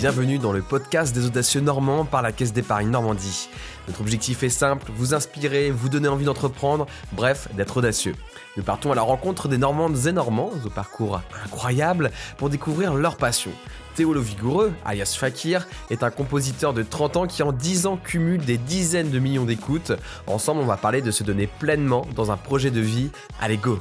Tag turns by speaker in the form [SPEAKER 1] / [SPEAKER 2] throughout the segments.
[SPEAKER 1] bienvenue dans le podcast des audacieux normands par la Caisse d'épargne Normandie. Notre objectif est simple, vous inspirer, vous donner envie d'entreprendre, bref, d'être audacieux. Nous partons à la rencontre des Normandes et Normands au parcours incroyable pour découvrir leur passion. Théo Le Vigoureux, alias Fakir, est un compositeur de 30 ans qui en 10 ans cumule des dizaines de millions d'écoutes. Ensemble, on va parler de se donner pleinement dans un projet de vie. Allez, go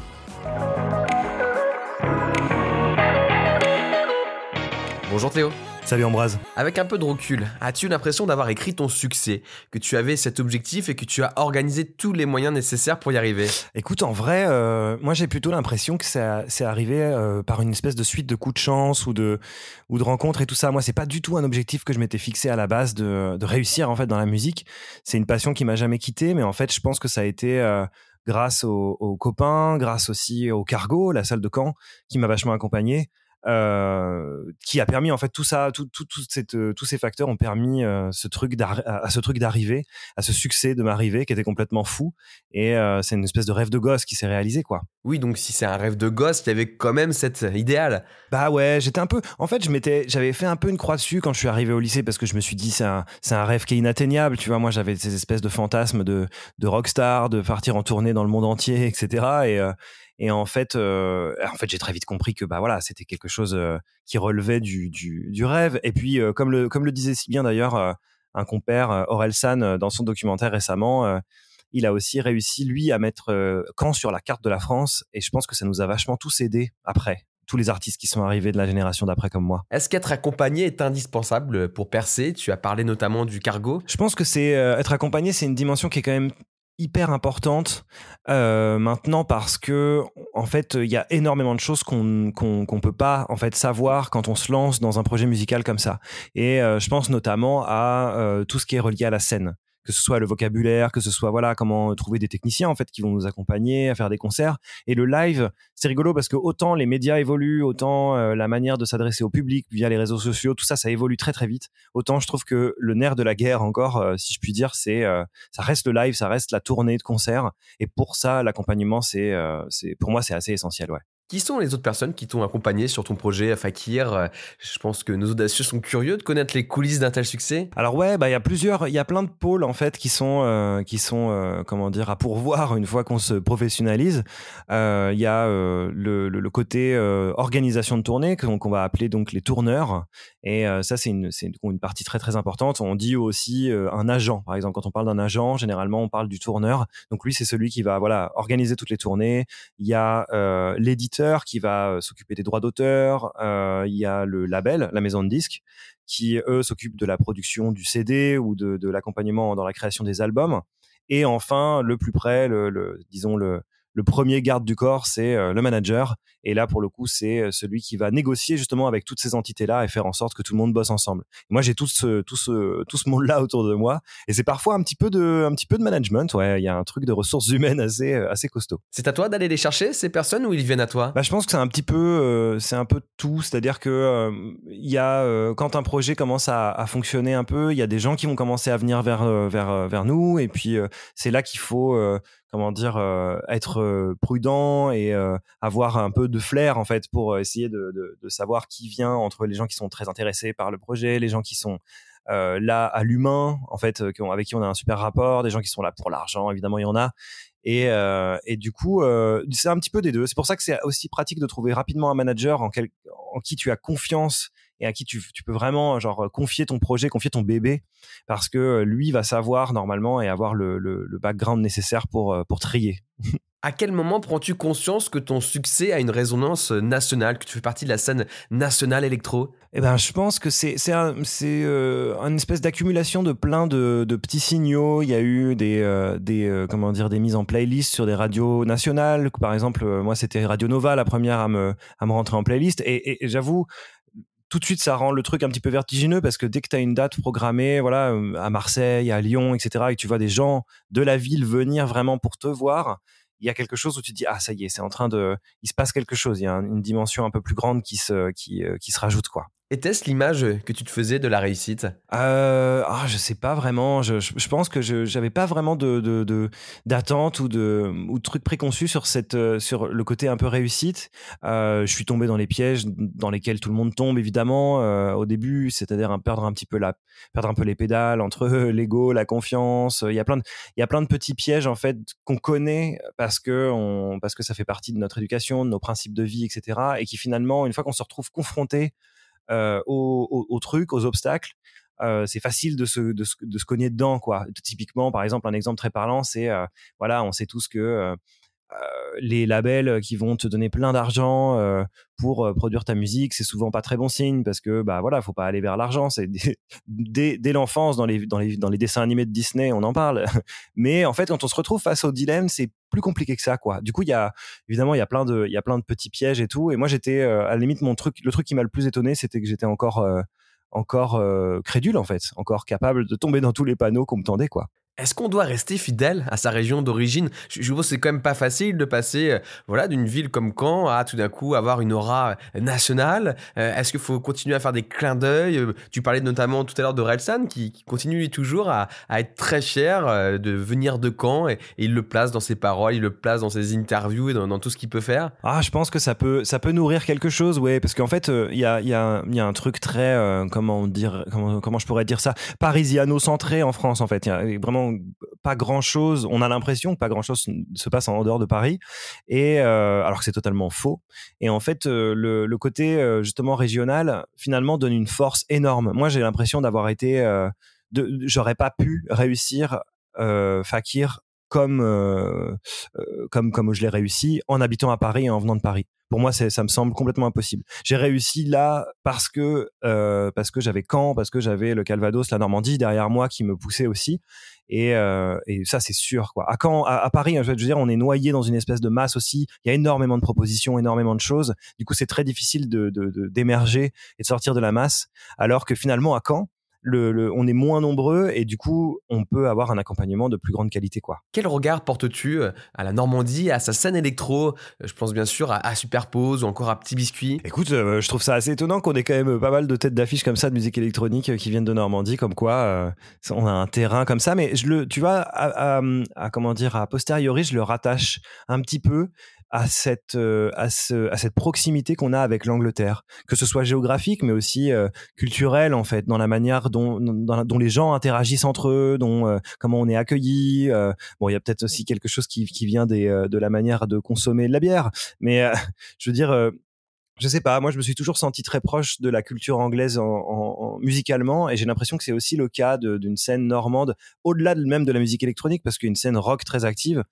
[SPEAKER 1] Bonjour Théo.
[SPEAKER 2] Salut Ambroise.
[SPEAKER 1] Avec un peu de recul, as-tu l'impression d'avoir écrit ton succès, que tu avais cet objectif et que tu as organisé tous les moyens nécessaires pour y arriver?
[SPEAKER 2] Écoute, en vrai, euh, moi j'ai plutôt l'impression que c'est arrivé euh, par une espèce de suite de coups de chance ou de, ou de rencontres et tout ça. Moi, c'est pas du tout un objectif que je m'étais fixé à la base de, de, réussir en fait dans la musique. C'est une passion qui m'a jamais quitté, mais en fait, je pense que ça a été euh, grâce aux, aux, copains, grâce aussi au Cargo, la salle de camp, qui m'a vachement accompagné. Euh, qui a permis en fait tout ça, tout, tout, tout cette, euh, tous ces facteurs ont permis euh, ce truc à ce truc d'arriver, à ce succès de m'arriver qui était complètement fou. Et c'est une espèce de rêve de gosse qui s'est réalisé quoi.
[SPEAKER 1] Oui, donc si c'est un rêve de gosse, il y avait quand même cet idéal.
[SPEAKER 2] Bah ouais, j'étais un peu. En fait, je m'étais, j'avais fait un peu une croix dessus quand je suis arrivé au lycée parce que je me suis dit c'est un, c'est un rêve qui est inatteignable. Tu vois, moi j'avais ces espèces de fantasmes de, de rockstar, de partir en tournée dans le monde entier, etc. Et et en fait, euh, en fait, j'ai très vite compris que bah voilà, c'était quelque chose euh, qui relevait du, du, du, rêve. Et puis, euh, comme le comme le disait si bien d'ailleurs un compère, Aurel San, dans son documentaire récemment, il a aussi réussi lui à mettre Caen sur la carte de la France. Et je pense que ça nous a vachement tous aidés après tous les artistes qui sont arrivés de la génération d'après comme moi.
[SPEAKER 1] Est-ce qu'être accompagné est indispensable pour percer? Tu as parlé notamment du cargo.
[SPEAKER 2] Je pense que c'est être accompagné, c'est une dimension qui est quand même hyper importante euh, maintenant parce que en fait il y a énormément de choses qu'on qu'on peut pas en fait savoir quand on se lance dans un projet musical comme ça. Et euh, je pense notamment à euh, tout ce qui est relié à la scène que ce soit le vocabulaire, que ce soit voilà comment trouver des techniciens en fait qui vont nous accompagner à faire des concerts. Et le live, c'est rigolo parce que autant les médias évoluent, autant euh, la manière de s'adresser au public via les réseaux sociaux, tout ça, ça évolue très très vite. Autant je trouve que le nerf de la guerre encore, euh, si je puis dire, c'est euh, ça reste le live, ça reste la tournée de concerts. Et pour ça, l'accompagnement, c'est c'est pour moi c'est assez essentiel, ouais.
[SPEAKER 1] Qui sont les autres personnes qui t'ont accompagné sur ton projet Fakir? Je pense que nos audacieux sont curieux de connaître les coulisses d'un tel succès.
[SPEAKER 2] Alors ouais, bah il y a plusieurs, il y a plein de pôles en fait qui sont euh, qui sont euh, comment dire à pourvoir une fois qu'on se professionnalise. Euh, il y a le, côté organisation de tournée qu'on va appeler donc les tourneurs et ça c'est une c'est une, partie très très importante. On dit aussi un agent par exemple quand on parle d'un agent, généralement on parle du tourneur. Donc lui c'est celui qui va voilà organiser toutes les tournées. Il y a l'éditeur qui va euh, s'occuper des droits d'auteur. Euh, il y a le label, la maison de disques, qui eux s'occupent de la production du CD ou de, l'accompagnement dans la création des albums. Et enfin, le plus près, le disons le, le premier garde du corps, c'est euh, le manager. Et là, pour le coup, c'est euh, celui qui va négocier justement avec toutes ces entités-là et faire en sorte que tout le monde bosse ensemble. moi, j'ai tout ce, tout ce, tout ce monde-là autour de moi. Et c'est parfois un petit peu de, un petit peu de management. Ouais, il y a un truc de ressources humaines assez, euh, assez costaud.
[SPEAKER 1] C'est à toi d'aller les chercher, ces personnes, ou ils viennent à toi?
[SPEAKER 2] Bah, Je pense que c'est un petit peu, c'est un peu tout. C'est-à-dire que il y a, quand un projet commence à, à fonctionner un peu, il y a des gens qui vont commencer à venir vers, vers, vers nous. Et puis, c'est là qu'il faut comment dire euh, être euh, prudent et euh, avoir un peu de flair en fait pour essayer de, de, de, savoir qui vient entre les gens qui sont très intéressés par le projet, les gens qui sont là à l'humain en fait avec qui on a un super rapport, des gens qui sont là pour l'argent évidemment il y en a et, et du coup c'est un petit peu des deux. C'est pour ça que c'est aussi pratique de trouver rapidement un manager en, quel, en qui tu as confiance et à qui tu, tu, peux vraiment genre confier ton projet, confier ton bébé, parce que lui va savoir normalement et avoir le, le, le background nécessaire pour, euh, pour trier.
[SPEAKER 1] À quel moment prends-tu conscience que ton succès a une résonance nationale, que tu fais partie de la scène nationale électro?
[SPEAKER 2] Eh ben, je pense que c'est c'est un, euh, une espèce d'accumulation de plein de, de, petits signaux. Il y a eu des euh, des comment dire des mises en playlist sur des radios nationales. Par exemple, moi c'était Radio Nova la première à me à me rentrer en playlist. Et, et j'avoue, tout de suite, ça rend le truc un petit peu vertigineux parce que dès que tu as une date programmée, voilà, euh, à Marseille, à Lyon, etc., et que tu vois des gens de la ville venir vraiment pour te voir, il y a quelque chose où tu te dis ah ça y est, c'est en train de, il se passe quelque chose, il y a une dimension un peu plus grande qui se qui, euh, qui se rajoute quoi.
[SPEAKER 1] Était-ce l'image que tu te faisais de la réussite?
[SPEAKER 2] Euh, ah, Je sais pas vraiment. Je, je, pense que je n'avais pas vraiment de, d'attente ou de, ou de trucs préconçus sur, cette, euh, sur le côté un peu réussite. Euh, je suis tombé dans les pièges dans lesquels tout le monde tombe, évidemment, euh, au début, c'est-à-dire perdre un petit peu la, perdre un peu les pédales entre l'ego, la confiance. Il y, a plein de, il y a plein de petits pièges, en fait, qu'on connaît parce que, on, parce que ça fait partie de notre éducation, de nos principes de vie, etc. Et qui finalement, une fois qu'on se retrouve confronté euh, aux, trucs, aux obstacles. Euh, c'est facile de se, de, se, de se cogner dedans quoi typiquement par exemple un exemple très parlant c'est euh, voilà on sait tous que euh, les labels qui vont te donner plein d'argent euh, pour produire ta musique, c'est souvent pas très bon signe parce que bah voilà, faut pas aller vers l'argent. C'est dès, dès l'enfance dans les, dans les dans les dessins animés de Disney, on en parle. Mais en fait, quand on se retrouve face au dilemme, c'est plus compliqué que ça quoi. Du coup, il y a évidemment il y a plein de il y a plein de petits pièges et tout. Et moi, j'étais à la limite mon truc, le truc qui m'a le plus étonné, c'était que j'étais encore encore crédule en fait, encore capable de tomber dans tous les panneaux qu'on me tendait quoi.
[SPEAKER 1] Est-ce qu'on doit rester fidèle à sa région d'origine? Je suppose c'est quand même pas facile de passer euh, voilà d'une ville comme Caen à tout d'un coup avoir une aura euh, nationale. Euh, est-ce qu'il faut continuer à faire des clins d'œil? Tu parlais notamment tout à l'heure de Relsan qui, continue toujours à, être très cher de venir de Caen et, il le place dans ses paroles, il le place dans ses interviews et dans, tout ce qu'il peut faire.
[SPEAKER 2] Ah, je pense que ça peut ça peut nourrir quelque chose, ouais, parce qu'en fait il y a, y, a, y, a, un truc très comment dire comment comment je pourrais dire ça? Parisiano centré en France en fait. Y a vraiment pas grand chose. On a l'impression que pas grand chose se passe en dehors de Paris, et euh, alors que c'est totalement faux. Et en fait, euh, le, côté euh, justement régional finalement donne une force énorme. Moi, j'ai l'impression d'avoir été, j'aurais pas pu réussir Fakir comme comme comme je l'ai réussi en habitant à Paris et en venant de Paris. Pour moi, ça me semble complètement impossible. J'ai réussi là parce que parce que j'avais Caen, parce que j'avais le Calvados, la Normandie derrière moi qui me poussait aussi. Et, euh, ça, c'est sûr. À, quand, à, Paris, je veux dire, on est noyé dans une espèce de masse aussi. Il y a énormément de propositions, énormément de choses. Du coup, c'est très difficile d'émerger et de sortir de la masse. Alors que finalement, à Caen, le, on est moins nombreux et du coup, on peut avoir un accompagnement de plus grande qualité. Quoi.
[SPEAKER 1] Quel regard portes-tu euh, à la Normandie, à sa scène électro? Euh, Je pense bien sûr à, Superpose ou encore à Petit Biscuit.
[SPEAKER 2] Écoute, euh, je trouve ça assez étonnant qu'on ait quand même pas mal de têtes d'affiches comme ça de musique électronique qui viennent de Normandie, comme quoi on a un terrain comme ça. Mais je le, tu vois, à, à comment dire, à posteriori, je le rattache un petit peu à cette euh, à, ce, à cette proximité qu'on a avec l'Angleterre, que ce soit géographique mais aussi euh, en fait, dans la manière dont dont les gens interagissent entre eux, dont euh, comment on est accueilli. bon, il y a peut-être aussi quelque chose qui qui vient des de la manière de consommer de la bière, mais je veux dire je sais pas, moi je me suis toujours senti très proche de la culture anglaise en, en, musicalement et j'ai l'impression que c'est aussi le cas d'une scène normande au-delà de, même de la musique électronique parce qu'une scène rock très active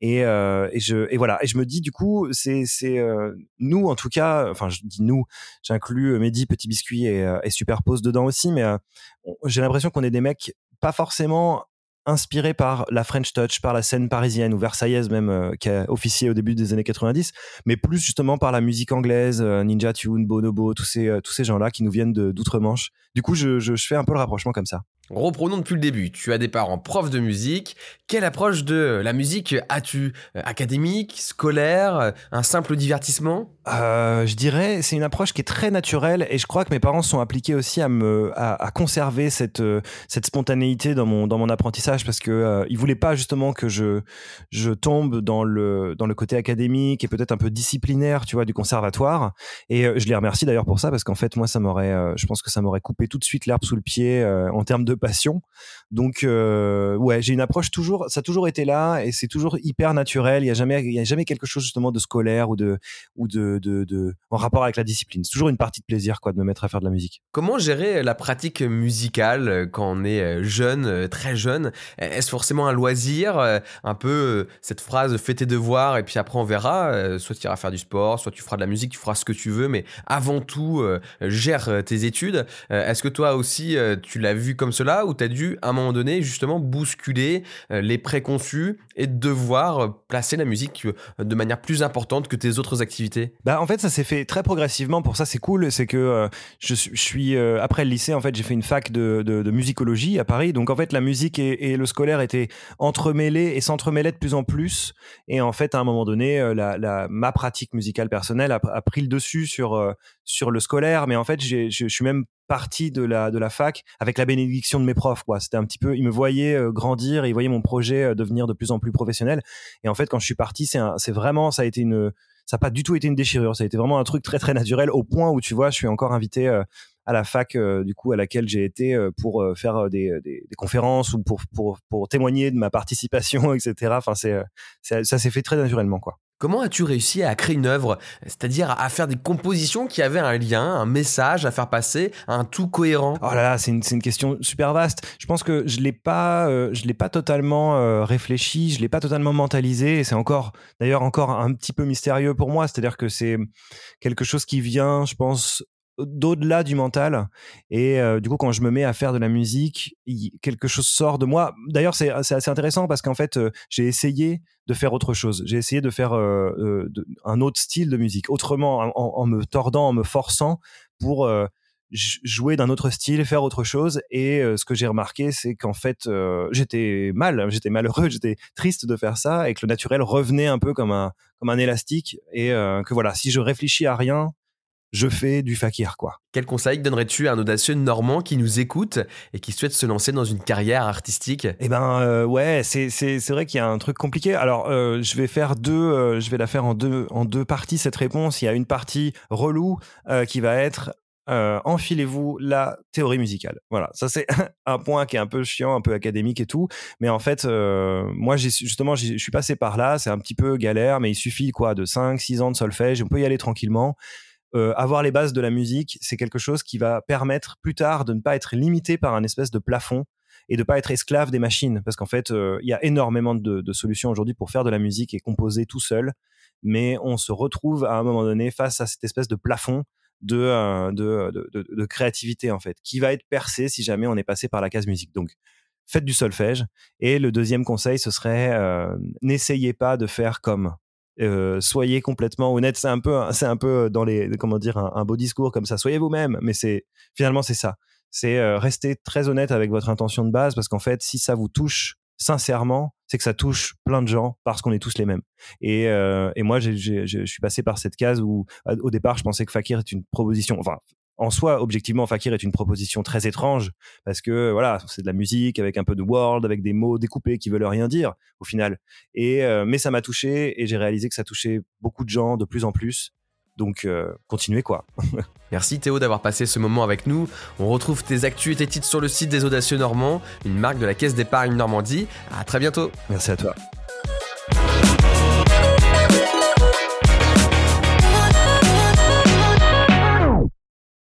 [SPEAKER 2] et, euh, et, je voilà et je me dis du coup c'est euh, nous en tout cas enfin je dis nous j'inclus Mehdi Petit Biscuit et, euh, et Superpose dedans aussi mais euh, j'ai l'impression qu'on est des mecs pas forcément inspiré par la French Touch, par la scène parisienne ou versaillaise même, euh, qui a officié au début des années 90, mais plus justement par la musique anglaise, euh, Ninja Tune, Bonobo, tous ces, euh, tous ces gens-là qui nous viennent d'outre-Manche. Du coup, je fais un peu le rapprochement comme ça.
[SPEAKER 1] Reprenons depuis le début. Tu as des parents profs de musique. Quelle approche de la musique as-tu? Académique, scolaire, un simple divertissement?
[SPEAKER 2] Euh, Je dirais, c'est une approche qui est très naturelle et je crois que mes parents sont appliqués aussi à me à, conserver cette cette spontanéité dans mon dans mon apprentissage parce que euh, ils voulaient pas justement que je je tombe dans le dans le côté académique et peut-être un peu disciplinaire, tu vois, du conservatoire. Et euh, je les remercie d'ailleurs pour ça parce qu'en fait moi ça m'aurait, euh, je pense que ça m'aurait coupé tout de suite l'herbe sous le pied euh, en termes de passion. Donc ouais, j'ai une approche toujours, ça a toujours été là et c'est toujours hyper naturel. Il y a jamais il y a jamais quelque chose justement de scolaire ou de ou de, de, de en rapport avec la discipline. C'est toujours une partie de plaisir quoi de me mettre à faire de la musique.
[SPEAKER 1] Comment gérer la pratique musicale quand on est jeune, très jeune? Est-ce forcément un loisir Un peu cette phrase fais tes devoirs et puis après on verra. Soit tu iras faire du sport, soit tu feras de la musique, tu feras ce que tu veux, mais avant tout gère tes études. Est-ce que toi aussi tu l'as vu comme cela cela où tu as dû, à un moment donné, justement bousculer euh, les préconçus et devoir euh, placer la musique de manière plus importante que tes autres activités?
[SPEAKER 2] Bah en fait, ça s'est fait très progressivement. Pour ça, c'est cool. C'est que je, suis après le lycée, en fait, j'ai fait une fac de, musicologie à Paris. Donc en fait, la musique et, le scolaire étaient entremêlés et s'entremêlaient de plus en plus. Et en fait, à un moment donné, la, ma pratique musicale personnelle a, a pris le dessus sur sur le scolaire. Mais en fait, je suis même partie de la de la fac avec la bénédiction de mes profs quoi. C'était un petit peu ils me voyaient euh, grandir ils voyaient mon projet euh, devenir de plus en plus professionnel. Et en fait quand je suis parti c'est c'est vraiment ça a été une ça n'a pas du tout été une déchirure. Ça a été vraiment un truc très très naturel au point où tu vois je suis encore invité euh, à la fac du coup à laquelle j'ai été pour faire des, des, conférences ou pour, pour pour témoigner de ma participation etc enfin c'est ça s'est fait très naturellement quoi
[SPEAKER 1] Comment as-tu réussi à créer une œuvre, c'est-à-dire à faire des compositions qui avaient un lien, un message à faire passer, un tout cohérent?
[SPEAKER 2] Oh là là, c'est une, question super vaste. Je pense que je l'ai pas, euh, l'ai pas totalement euh, réfléchi, je l'ai pas totalement mentalisé. C'est encore, d'ailleurs, encore un petit peu mystérieux pour moi. C'est-à-dire que c'est quelque chose qui vient, je pense, d'au-delà du mental et euh, du coup quand je me mets à faire de la musique quelque chose sort de moi d'ailleurs c'est assez intéressant parce qu'en fait j'ai essayé de faire autre chose. J'ai essayé de faire euh, euh, un autre style de musique, autrement, en, me tordant, en me forçant pour euh, jouer d'un autre style, faire autre chose. Et ce que j'ai remarqué, c'est qu'en fait, j'étais mal, j'étais malheureux, j'étais triste de faire ça, et que le naturel revenait un peu comme un comme un élastique, et que voilà, si je réfléchis à rien, je fais du fakir, quoi.
[SPEAKER 1] Quel conseil donnerais-tu à un audacieux normand qui nous écoute et qui souhaite se lancer dans une carrière artistique?
[SPEAKER 2] Eh ben, euh, ouais, c'est, vrai qu'il y a un truc compliqué. Alors, euh, je vais faire deux, euh, je vais la faire en deux, en deux parties, cette réponse. Il y a une partie relou qui va être enfilez-vous la théorie musicale. Voilà, ça c'est un point qui est un peu chiant, un peu académique et tout. Mais en fait, moi, justement, je suis passé par là. C'est un petit peu galère, mais il suffit quoi de 5, 6 ans de solfège. On peut y aller tranquillement. Euh, avoir les bases de la musique, c'est quelque chose qui va permettre plus tard de ne pas être limité par un espèce de plafond et de pas être esclave des machines. Parce qu'en fait, euh, il y a énormément de, solutions aujourd'hui pour faire de la musique et composer tout seul. Mais on se retrouve à un moment donné face à cette espèce de plafond de, euh, de, de, créativité, en fait, qui va être percé si jamais on est passé par la case musique. Donc, faites du solfège. Et le deuxième conseil, ce serait n'essayez pas de faire comme. Euh, soyez complètement honnête. C'est un peu, c'est un peu dans les, comment dire, un, beau discours comme ça. Soyez vous-même, mais c'est finalement c'est ça. C'est euh, rester très honnête avec votre intention de base, parce qu'en fait, si ça vous touche sincèrement, c'est que ça touche plein de gens parce qu'on est tous les mêmes. Et, euh, et moi, je suis passé par cette case où, au départ, je pensais que Fakir est une proposition. Enfin, en soi, objectivement, Fakir est une proposition très étrange parce que voilà, c'est de la musique avec un peu de world, avec des mots découpés qui veulent rien dire au final. Et euh, mais ça m'a touché et j'ai réalisé que ça touchait beaucoup de gens de plus en plus. Donc euh, continuez quoi.
[SPEAKER 1] Merci Théo d'avoir passé ce moment avec nous. On retrouve tes actus et tes titres sur le site des Audacieux Normands, une marque de la Caisse d'épargne Normandie. À très bientôt.
[SPEAKER 2] Merci à toi.